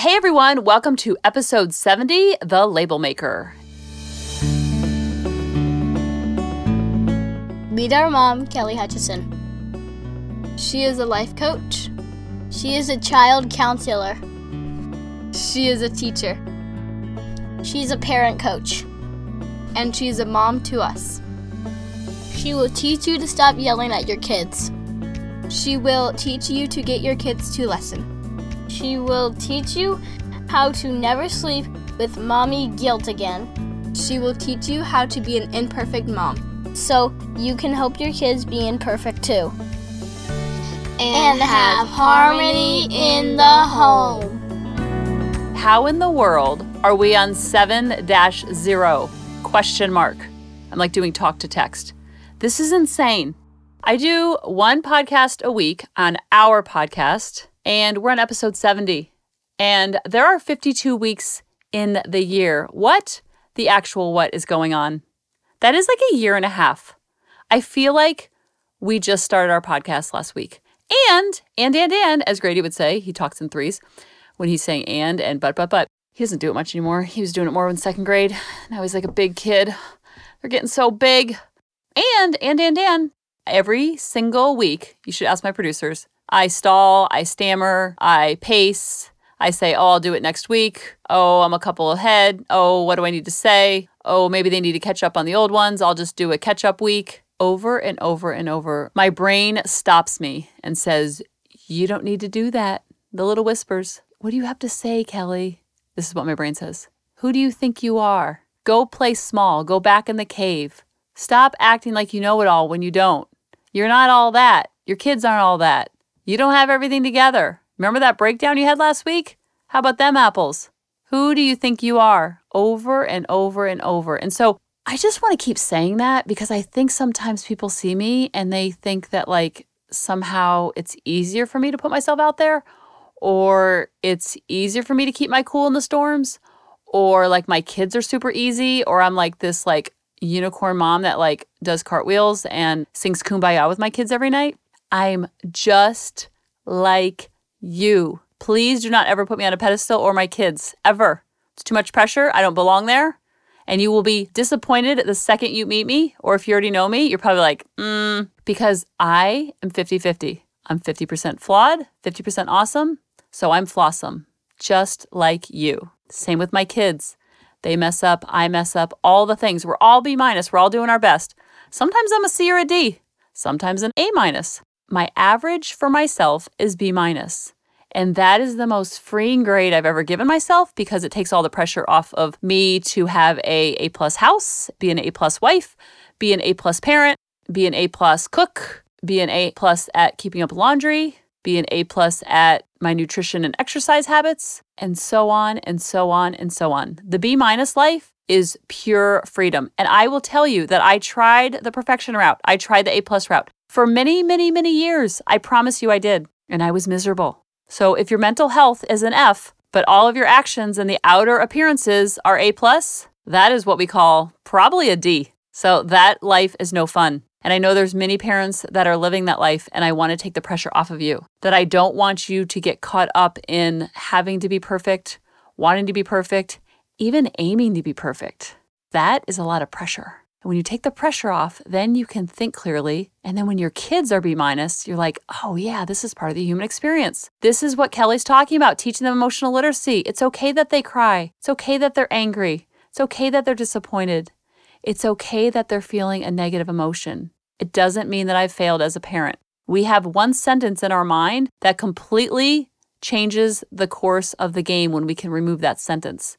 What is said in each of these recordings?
Hey everyone, welcome to episode 70 The Label Maker. Meet our mom, Kelly Hutchison. She is a life coach. She is a child counselor. She is a teacher. She's a parent coach. And she's a mom to us. She will teach you to stop yelling at your kids. She will teach you to get your kids to listen. She will teach you how to never sleep with mommy guilt again. She will teach you how to be an imperfect mom so you can help your kids be imperfect too. And, have harmony in the home. How in the world are we on 7-0? Question mark. I'm like doing talk to text. This is insane. I do one podcast a week on our podcast, and we're on episode 70. And there are 52 weeks in the year. What the actual what is going on? That is like a year and a half. I feel like we just started our podcast last week. And, and, and, and, as Grady would say, he talks in threes when he's saying and, and, but, but, but. He doesn't do it much anymore. He was doing it more in second grade. Now he's like a big kid. They're getting so big. And, and, and, and, every single week, you should ask my producers, I stall, I stammer, I pace, I say, oh, I'll do it next week. Oh, I'm a couple ahead. Oh, what do I need to say? Oh, maybe they need to catch up on the old ones. I'll just do a catch up week over and over and over. My brain stops me and says, You don't need to do that. The little whispers. What do you have to say, Kelly? This is what my brain says. Who do you think you are? Go play small. Go back in the cave. Stop acting like you know it all when you don't. You're not all that. Your kids aren't all that. You don't have everything together. Remember that breakdown you had last week? How about them apples? Who do you think you are? Over and over and over. And so I just want to keep saying that because I think sometimes people see me and they think that like somehow it's easier for me to put myself out there or it's easier for me to keep my cool in the storms or like my kids are super easy or I'm like this like unicorn mom that like does cartwheels and sings kumbaya with my kids every night. I'm just like you. Please do not ever put me on a pedestal or my kids, ever. It's too much pressure. I don't belong there. And you will be disappointed the second you meet me, or if you already know me, you're probably like, mm, because I am 50 50. I'm 50% flawed, 50% awesome. So I'm flawsome, just like you. Same with my kids. They mess up, I mess up, all the things. We're all B minus, we're all doing our best. Sometimes I'm a C or a D, sometimes an A minus. My average for myself is B minus. And that is the most freeing grade I've ever given myself because it takes all the pressure off of me to have a A plus house, be an A plus wife, be an A plus parent, be an A plus cook, be an A plus at keeping up laundry, be an A plus at my nutrition and exercise habits, and so on and so on and so on. The B minus life is pure freedom. And I will tell you that I tried the perfection route. I tried the A plus route for many, many, many years. I promise you I did. And I was miserable. So if your mental health is an F, but all of your actions and the outer appearances are A plus, that is what we call probably a D. So that life is no fun. And I know there's many parents that are living that life, and I want to take the pressure off of you. That I don't want you to get caught up in having to be perfect, wanting to be perfect, even aiming to be perfect. That is a lot of pressure. And when you take the pressure off, then you can think clearly. And then when your kids are B minus, you're like, oh, yeah, this is part of the human experience. This is what Kelly's talking about teaching them emotional literacy. It's okay that they cry. It's okay that they're angry. It's okay that they're disappointed. It's okay that they're feeling a negative emotion. It doesn't mean that I've failed as a parent. We have one sentence in our mind that completely changes the course of the game when we can remove that sentence.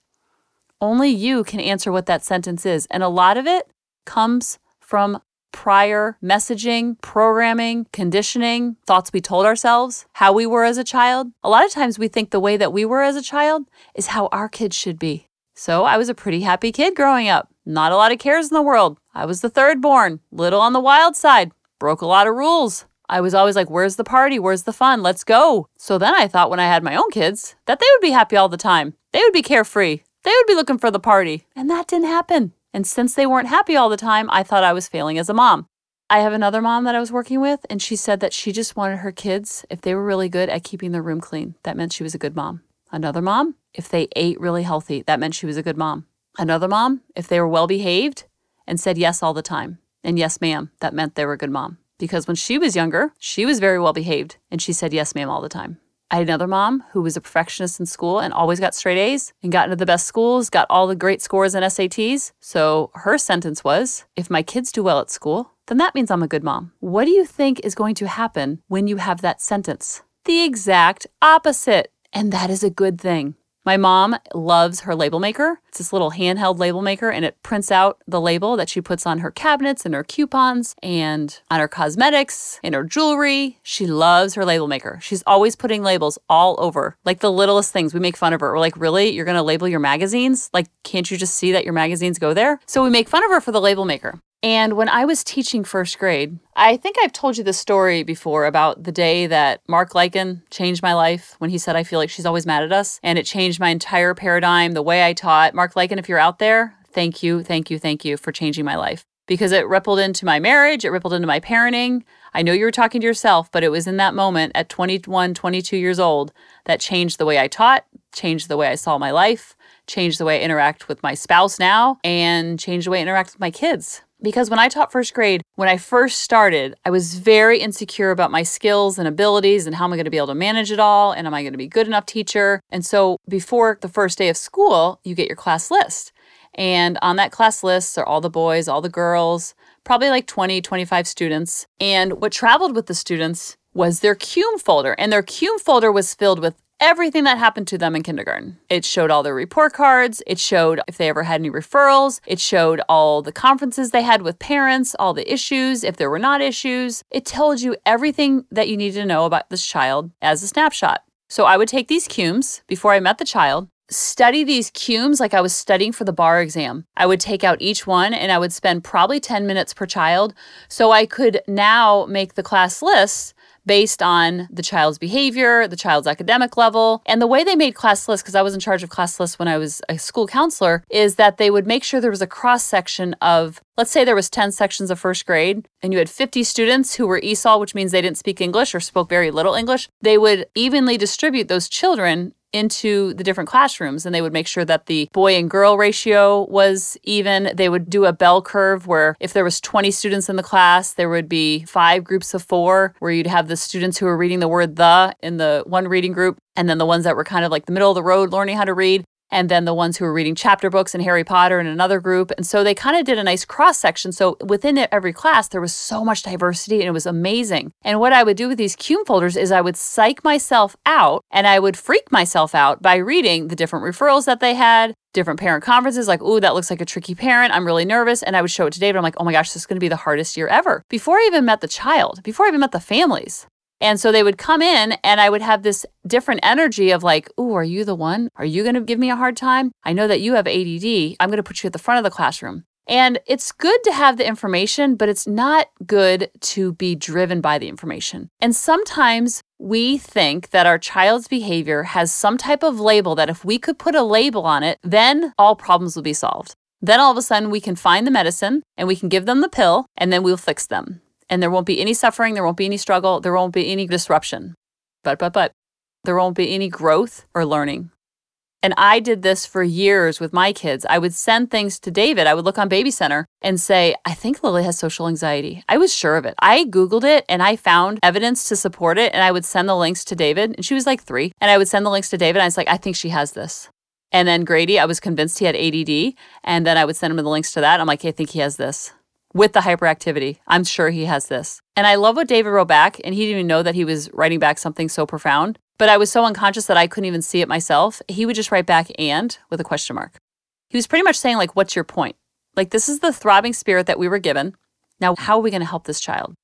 Only you can answer what that sentence is. And a lot of it comes from prior messaging, programming, conditioning, thoughts we told ourselves, how we were as a child. A lot of times we think the way that we were as a child is how our kids should be. So I was a pretty happy kid growing up. Not a lot of cares in the world. I was the third born, little on the wild side, broke a lot of rules. I was always like, where's the party? Where's the fun? Let's go. So then I thought when I had my own kids that they would be happy all the time. They would be carefree. They would be looking for the party. And that didn't happen. And since they weren't happy all the time, I thought I was failing as a mom. I have another mom that I was working with, and she said that she just wanted her kids, if they were really good at keeping their room clean, that meant she was a good mom. Another mom, if they ate really healthy, that meant she was a good mom. Another mom, if they were well behaved and said yes all the time. And yes, ma'am, that meant they were a good mom. Because when she was younger, she was very well behaved and she said yes, ma'am, all the time. I had another mom who was a perfectionist in school and always got straight A's and got into the best schools, got all the great scores in SATs. So her sentence was if my kids do well at school, then that means I'm a good mom. What do you think is going to happen when you have that sentence? The exact opposite. And that is a good thing. My mom loves her label maker. It's this little handheld label maker, and it prints out the label that she puts on her cabinets and her coupons and on her cosmetics and her jewelry. She loves her label maker. She's always putting labels all over, like the littlest things. We make fun of her. We're like, really? You're going to label your magazines? Like, can't you just see that your magazines go there? So we make fun of her for the label maker. And when I was teaching first grade, I think I've told you the story before about the day that Mark Lycan changed my life when he said, I feel like she's always mad at us. And it changed my entire paradigm, the way I taught. Mark Lycan, if you're out there, thank you, thank you, thank you for changing my life because it rippled into my marriage, it rippled into my parenting. I know you were talking to yourself, but it was in that moment at 21, 22 years old that changed the way I taught, changed the way I saw my life, changed the way I interact with my spouse now, and changed the way I interact with my kids. Because when I taught first grade, when I first started, I was very insecure about my skills and abilities and how am I going to be able to manage it all? And am I going to be good enough teacher? And so before the first day of school, you get your class list. And on that class list are all the boys, all the girls, probably like 20, 25 students. And what traveled with the students was their CUME folder. And their CUME folder was filled with everything that happened to them in kindergarten. It showed all their report cards, it showed if they ever had any referrals, it showed all the conferences they had with parents, all the issues, if there were not issues. It told you everything that you needed to know about this child as a snapshot. So I would take these cumes before I met the child, study these cumes like I was studying for the bar exam. I would take out each one and I would spend probably 10 minutes per child so I could now make the class lists based on the child's behavior, the child's academic level. And the way they made class lists, because I was in charge of class lists when I was a school counselor, is that they would make sure there was a cross section of, let's say there was 10 sections of first grade and you had 50 students who were ESOL, which means they didn't speak English or spoke very little English. They would evenly distribute those children into the different classrooms and they would make sure that the boy and girl ratio was even. They would do a bell curve where if there was 20 students in the class there would be five groups of four where you'd have the students who were reading the word the in the one reading group and then the ones that were kind of like the middle of the road learning how to read and then the ones who were reading chapter books and Harry Potter in another group. And so they kind of did a nice cross section. So within every class, there was so much diversity and it was amazing. And what I would do with these CUME folders is I would psych myself out and I would freak myself out by reading the different referrals that they had, different parent conferences, like, ooh, that looks like a tricky parent. I'm really nervous. And I would show it to David. I'm like, oh my gosh, this is going to be the hardest year ever. Before I even met the child, before I even met the families. And so they would come in and I would have this different energy of like, "Ooh, are you the one? Are you going to give me a hard time? I know that you have ADD. I'm going to put you at the front of the classroom." And it's good to have the information, but it's not good to be driven by the information. And sometimes we think that our child's behavior has some type of label that if we could put a label on it, then all problems will be solved. Then all of a sudden we can find the medicine and we can give them the pill and then we'll fix them and there won't be any suffering, there won't be any struggle, there won't be any disruption. But, but, but, there won't be any growth or learning. And I did this for years with my kids. I would send things to David. I would look on Baby Center and say, I think Lily has social anxiety. I was sure of it. I Googled it and I found evidence to support it. And I would send the links to David. And she was like three. And I would send the links to David. And I was like, I think she has this. And then Grady, I was convinced he had ADD. And then I would send him the links to that. I'm like, I think he has this with the hyperactivity. I'm sure he has this. And I love what David wrote back, and he didn't even know that he was writing back something so profound. But I was so unconscious that I couldn't even see it myself. He would just write back and with a question mark. He was pretty much saying, like, what's your point? Like, this is the throbbing spirit that we were given. Now, how are we going to help this child?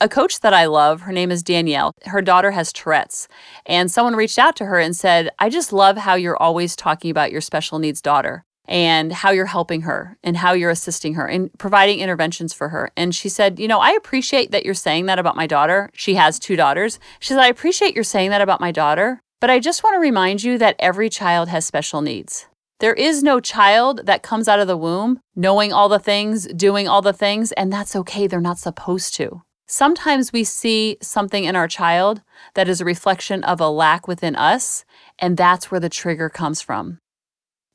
A coach that I love, her name is Danielle. Her daughter has Tourette's. And someone reached out to her and said, I just love how you're always talking about your special needs daughter and how you're helping her and how you're assisting her and providing interventions for her. And she said, You know, I appreciate that you're saying that about my daughter. She has two daughters. She said, I appreciate you're saying that about my daughter, but I just want to remind you that every child has special needs. There is no child that comes out of the womb knowing all the things, doing all the things, and that's okay. They're not supposed to. Sometimes we see something in our child that is a reflection of a lack within us, And that's where the trigger comes from.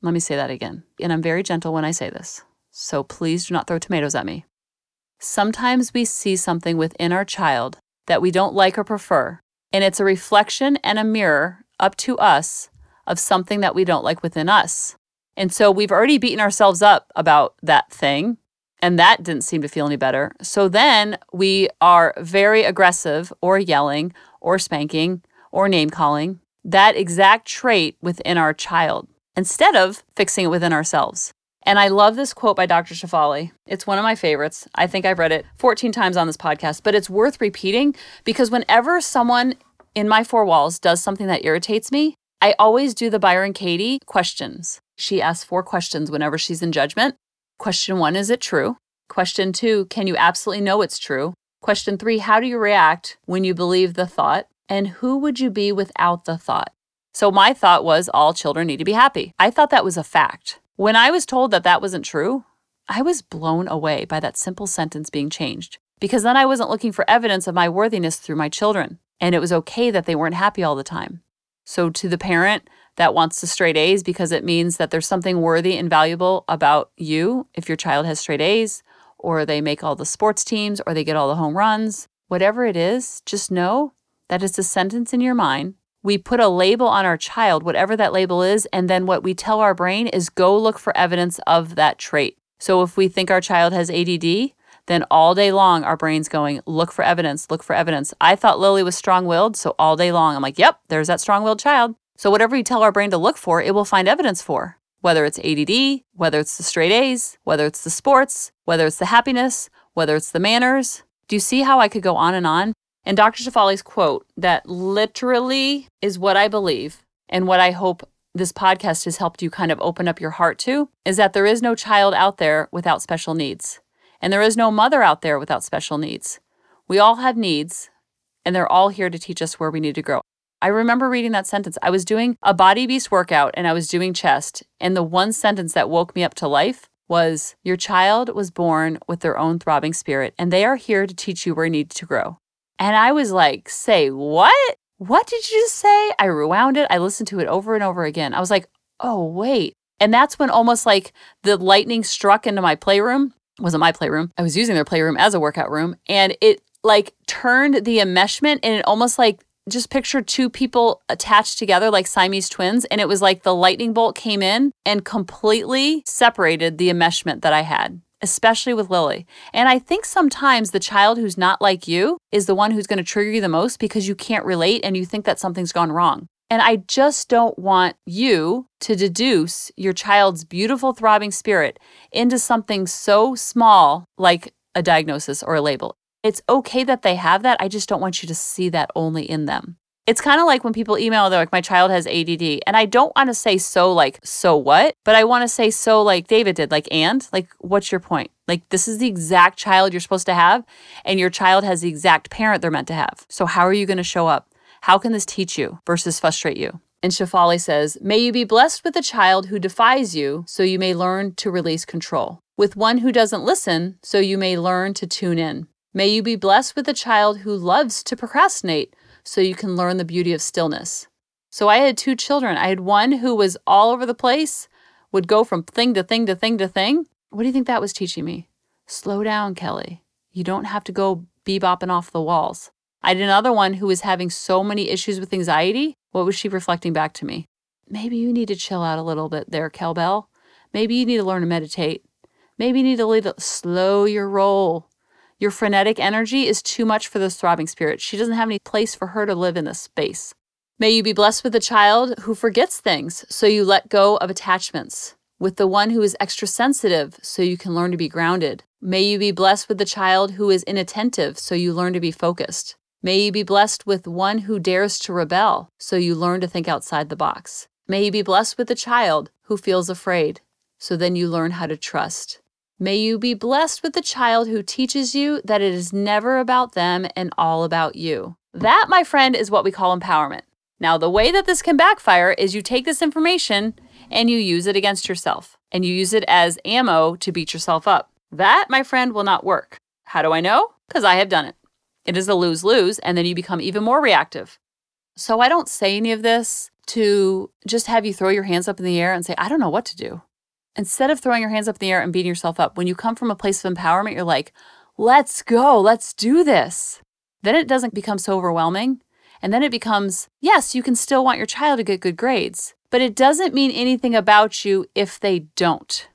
Let me say that again. And I'm very gentle when I say this. So please do not throw tomatoes at me. Sometimes we see something within our child that we don't like or prefer, and it's a reflection and a mirror up to us of something that we don't like within us. And so we've already beaten ourselves up about that thing, and that didn't seem to feel any better. So then we are very aggressive or yelling or spanking or name calling that exact trait within our child instead of fixing it within ourselves. And I love this quote by Dr. Shefali. It's one of my favorites. I think I've read it 14 times on this podcast, but it's worth repeating because whenever someone in my four walls does something that irritates me, I always do the Byron Katie questions. She asks four questions whenever she's in judgment. Question one, is it true? Question two, can you absolutely know it's true? Question three, how do you react when you believe the thought? And who would you be without the thought? So my thought was all children need to be happy. I thought that was a fact. When I was told that that wasn't true, I was blown away by that simple sentence being changed because then I wasn't looking for evidence of my worthiness through my children. And it was okay that they weren't happy all the time. So, to the parent that wants the straight A's because it means that there's something worthy and valuable about you if your child has straight A's, or they make all the sports teams, or they get all the home runs, whatever it is, just know that it's a sentence in your mind we put a label on our child, whatever that label is, and then what we tell our brain is go look for evidence of that trait. So if we think our child has ADD, then all day long our brain's going, look for evidence, look for evidence. I thought Lily was strong willed, so all day long I'm like, yep, there's that strong willed child. So whatever we tell our brain to look for, it will find evidence for. Whether it's ADD, whether it's the straight A's, whether it's the sports, whether it's the happiness, whether it's the manners. Do you see how I could go on and on? And Dr. Shefali's quote that literally is what I believe and what I hope this podcast has helped you kind of open up your heart to is that there is no child out there without special needs. And there is no mother out there without special needs. We all have needs, and they're all here to teach us where we need to grow. I remember reading that sentence. I was doing a body beast workout and I was doing chest, and the one sentence that woke me up to life was Your child was born with their own throbbing spirit, and they are here to teach you where you need to grow. And I was like, say what? What did you just say? I rewound it. I listened to it over and over again. I was like, oh, wait. And that's when almost like the lightning struck into my playroom. It wasn't my playroom. I was using their playroom as a workout room. And it like turned the enmeshment and it almost like just picture two people attached together like Siamese twins. And it was like the lightning bolt came in and completely separated the enmeshment that I had especially with Lily. And I think sometimes the child who's not like you is the one who's going to trigger you the most because you can't relate and you think that something's gone wrong. And I just don't want you to deduce your child's beautiful, throbbing spirit into something so small like a diagnosis or a label. It's okay that they have that. I just don't want you to see that only in them. It's kind of like when people email, they're like, my child has ADD. And I don't want to say so, like, so what? But I want to say so, like David did, like, and, like, what's your point? Like, this is the exact child you're supposed to have, and your child has the exact parent they're meant to have. So, how are you going to show up? How can this teach you versus frustrate you? And Shefali says, May you be blessed with a child who defies you, so you may learn to release control. With one who doesn't listen, so you may learn to tune in. May you be blessed with a child who loves to procrastinate so you can learn the beauty of stillness. So I had two children. I had one who was all over the place, would go from thing to thing to thing to thing. What do you think that was teaching me? Slow down, Kelly. You don't have to go bebopping off the walls. I had another one who was having so many issues with anxiety. What was she reflecting back to me? Maybe you need to chill out a little bit there, Kelbell. Maybe you need to learn to meditate. Maybe you need to slow your roll. Your frenetic energy is too much for this throbbing spirit. She doesn't have any place for her to live in this space. May you be blessed with a child who forgets things, so you let go of attachments. With the one who is extra sensitive, so you can learn to be grounded. May you be blessed with the child who is inattentive, so you learn to be focused. May you be blessed with one who dares to rebel, so you learn to think outside the box. May you be blessed with a child who feels afraid, so then you learn how to trust. May you be blessed with a child who teaches you that it is never about them and all about you. That, my friend, is what we call empowerment. Now, the way that this can backfire is you take this information and you use it against yourself, and you use it as ammo to beat yourself up. That, my friend, will not work. How do I know? Because I have done it. It is a lose lose, and then you become even more reactive. So I don't say any of this to just have you throw your hands up in the air and say, I don't know what to do. Instead of throwing your hands up in the air and beating yourself up, when you come from a place of empowerment, you're like, let's go, let's do this. Then it doesn't become so overwhelming. And then it becomes, yes, you can still want your child to get good grades, but it doesn't mean anything about you if they don't.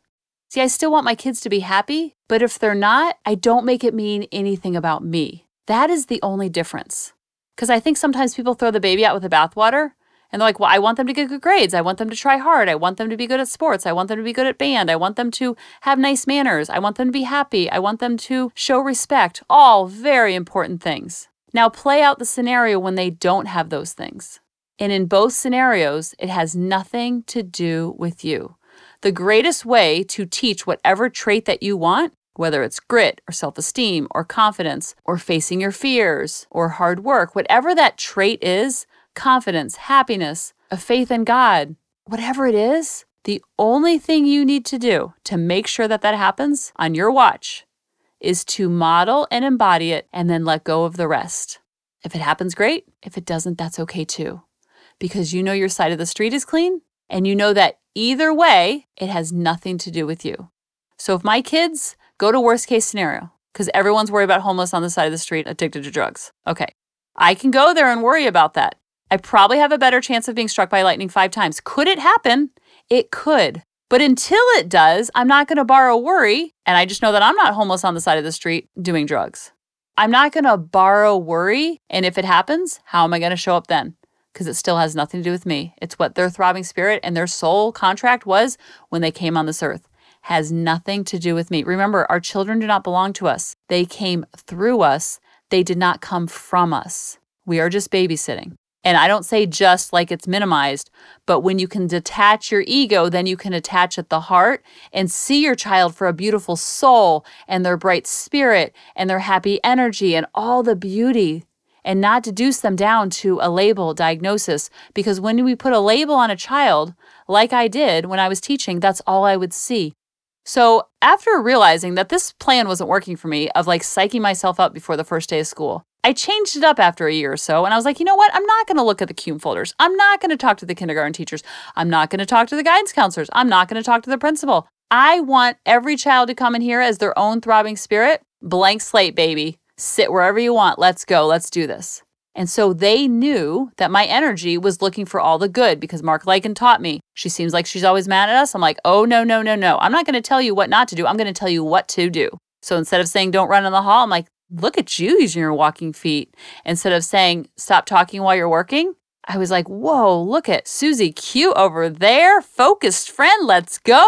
See, I still want my kids to be happy, but if they're not, I don't make it mean anything about me. That is the only difference. Because I think sometimes people throw the baby out with the bathwater and they're like, well, I want them to get good grades. I want them to try hard. I want them to be good at sports. I want them to be good at band. I want them to have nice manners. I want them to be happy. I want them to show respect. All very important things. Now, play out the scenario when they don't have those things. And in both scenarios, it has nothing to do with you. The greatest way to teach whatever trait that you want, whether it's grit or self esteem or confidence or facing your fears or hard work, whatever that trait is, confidence, happiness, a faith in God, whatever it is, the only thing you need to do to make sure that that happens on your watch is to model and embody it and then let go of the rest. If it happens, great. If it doesn't, that's okay too. Because you know your side of the street is clean and you know that either way, it has nothing to do with you. So if my kids go to worst case scenario, because everyone's worried about homeless on the side of the street addicted to drugs. Okay. I can go there and worry about that. I probably have a better chance of being struck by lightning five times. Could it happen? It could. But until it does, I'm not going to borrow worry. And I just know that I'm not homeless on the side of the street doing drugs. I'm not going to borrow worry. And if it happens, how am I going to show up then? Because it still has nothing to do with me. It's what their throbbing spirit and their soul contract was when they came on this earth. Has nothing to do with me. Remember, our children do not belong to us. They came through us. They did not come from us. We are just babysitting. And I don't say just like it's minimized, but when you can detach your ego, then you can attach at the heart and see your child for a beautiful soul and their bright spirit and their happy energy and all the beauty and not deduce them down to a label diagnosis. Because when we put a label on a child, like I did when I was teaching, that's all I would see. So, after realizing that this plan wasn't working for me of like psyching myself up before the first day of school, I changed it up after a year or so and I was like, you know what? I'm not going to look at the CUME folders. I'm not going to talk to the kindergarten teachers. I'm not going to talk to the guidance counselors. I'm not going to talk to the principal. I want every child to come in here as their own throbbing spirit. Blank slate, baby. Sit wherever you want. Let's go. Let's do this. And so they knew that my energy was looking for all the good because Mark Lycan taught me. She seems like she's always mad at us. I'm like, oh, no, no, no, no. I'm not going to tell you what not to do. I'm going to tell you what to do. So instead of saying don't run in the hall, I'm like, look at you using your walking feet instead of saying stop talking while you're working. I was like, whoa, look at Susie Q over there, focused friend, let's go.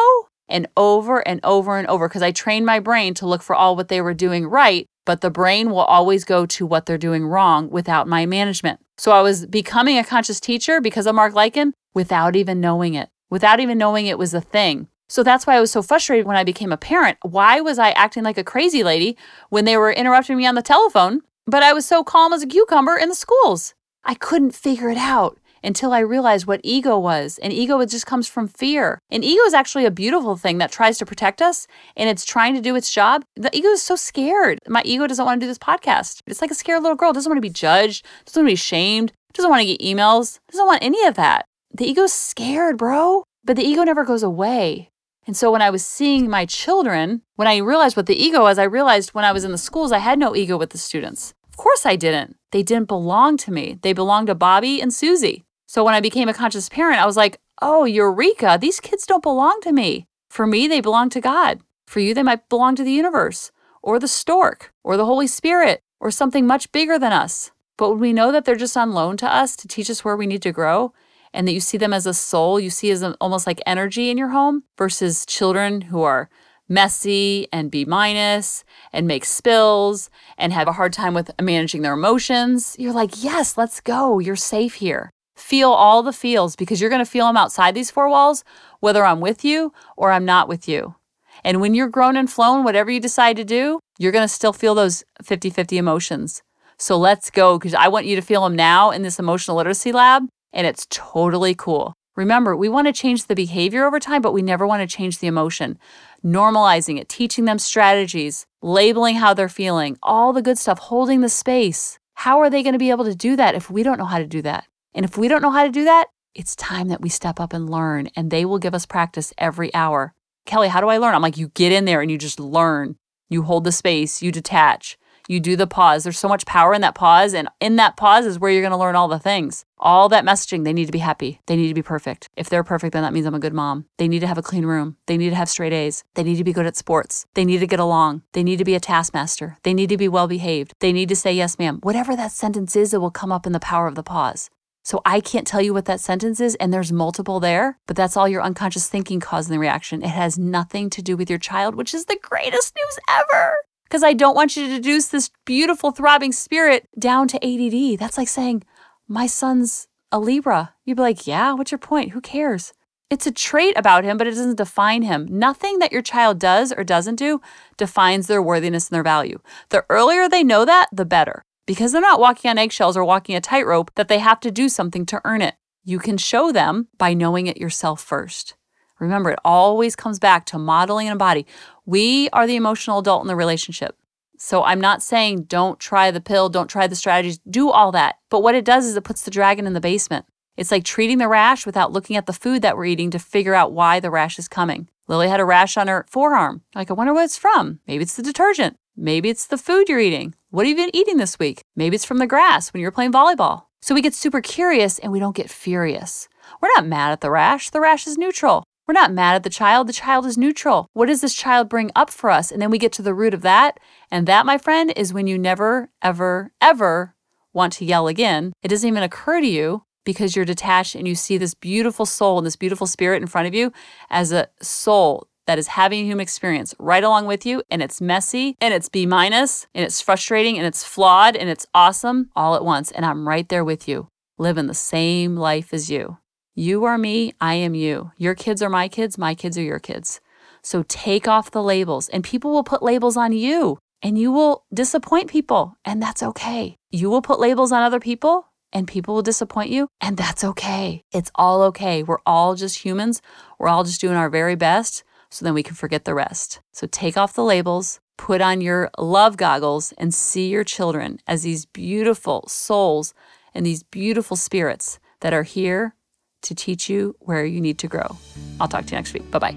And over and over and over, because I trained my brain to look for all what they were doing right, but the brain will always go to what they're doing wrong without my management. So I was becoming a conscious teacher because of Mark Lycan without even knowing it, without even knowing it was a thing. So that's why I was so frustrated when I became a parent. Why was I acting like a crazy lady when they were interrupting me on the telephone, but I was so calm as a cucumber in the schools? I couldn't figure it out until I realized what ego was. And ego just comes from fear. And ego is actually a beautiful thing that tries to protect us and it's trying to do its job. The ego is so scared. My ego doesn't want to do this podcast. It's like a scared little girl, doesn't want to be judged, doesn't want to be shamed, doesn't want to get emails, doesn't want any of that. The ego's scared, bro. But the ego never goes away. And so when I was seeing my children, when I realized what the ego was, I realized when I was in the schools, I had no ego with the students. Of course I didn't. They didn't belong to me. They belonged to Bobby and Susie. So when I became a conscious parent, I was like, oh, Eureka, these kids don't belong to me. For me, they belong to God. For you, they might belong to the universe or the stork or the Holy Spirit or something much bigger than us. But when we know that they're just on loan to us to teach us where we need to grow, and that you see them as a soul, you see as a, almost like energy in your home versus children who are messy and B minus and make spills and have a hard time with managing their emotions. You're like, yes, let's go. You're safe here. Feel all the feels because you're going to feel them outside these four walls, whether I'm with you or I'm not with you. And when you're grown and flown, whatever you decide to do, you're going to still feel those 50 50 emotions. So let's go because I want you to feel them now in this emotional literacy lab and it's totally cool. Remember, we want to change the behavior over time, but we never want to change the emotion. Normalizing it, teaching them strategies, labeling how they're feeling, all the good stuff, holding the space. How are they going to be able to do that if we don't know how to do that? And if we don't know how to do that, It's time that we step up and learn, and they will give us practice every hour. Kelly, how do I learn? I'm like, you get in there and you just learn. You hold the space, you detach, you do the pause. There's so much power in that pause. And in that pause is where you're going to learn all the things. All that messaging, they need to be happy. They need to be perfect. If they're perfect, then that means I'm a good mom. They need to have a clean room. They need to have straight A's. They need to be good at sports. They need to get along. They need to be a taskmaster. They need to be well behaved. They need to say yes, ma'am. Whatever that sentence is, it will come up in the power of the pause. So I can't tell you what that sentence is, and there's multiple there, but that's all your unconscious thinking causing the reaction. It has nothing to do with your child, which is the greatest news ever because I don't want you to deduce this beautiful, throbbing spirit down to ADD. That's like saying, my son's a Libra. You'd be like, yeah, what's your point? Who cares? It's a trait about him, but it doesn't define him. Nothing that your child does or doesn't do defines their worthiness and their value. The earlier they know that, the better, because they're not walking on eggshells or walking a tightrope that they have to do something to earn it. You can show them by knowing it yourself first. Remember, it always comes back to modeling in a body. We are the emotional adult in the relationship. So I'm not saying don't try the pill, don't try the strategies, do all that. But what it does is it puts the dragon in the basement. It's like treating the rash without looking at the food that we're eating to figure out why the rash is coming. Lily had a rash on her forearm. Like, I wonder what it's from. Maybe it's the detergent. Maybe it's the food you're eating. What have you been eating this week? Maybe it's from the grass when you were playing volleyball. So we get super curious and we don't get furious. We're not mad at the rash. The rash is neutral. We're not mad at the child. The child is neutral. What does this child bring up for us? And then we get to the root of that. And that, my friend, is when you never, ever, ever want to yell again. It doesn't even occur to you because you're detached and you see this beautiful soul and this beautiful spirit in front of you as a soul that is having a human experience right along with you. And it's messy and it's B minus and it's frustrating and it's flawed and it's awesome all at once. And I'm right there with you, living the same life as you. You are me, I am you. Your kids are my kids, my kids are your kids. So take off the labels, and people will put labels on you, and you will disappoint people, and that's okay. You will put labels on other people, and people will disappoint you, and that's okay. It's all okay. We're all just humans. We're all just doing our very best so then we can forget the rest. So take off the labels, put on your love goggles, and see your children as these beautiful souls and these beautiful spirits that are here to teach you where you need to grow. I'll talk to you next week. Bye bye.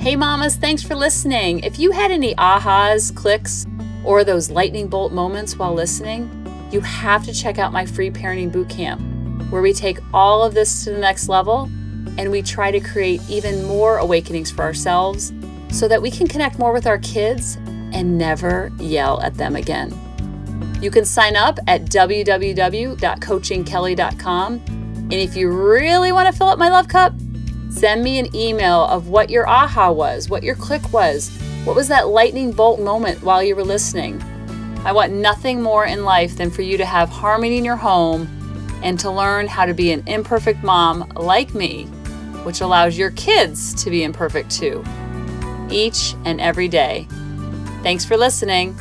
Hey, mamas, thanks for listening. If you had any ahas, clicks, or those lightning bolt moments while listening, you have to check out my free parenting bootcamp, where we take all of this to the next level and we try to create even more awakenings for ourselves so that we can connect more with our kids and never yell at them again. You can sign up at www.coachingkelly.com. And if you really want to fill up my love cup, send me an email of what your aha was, what your click was, what was that lightning bolt moment while you were listening. I want nothing more in life than for you to have harmony in your home and to learn how to be an imperfect mom like me, which allows your kids to be imperfect too, each and every day. Thanks for listening.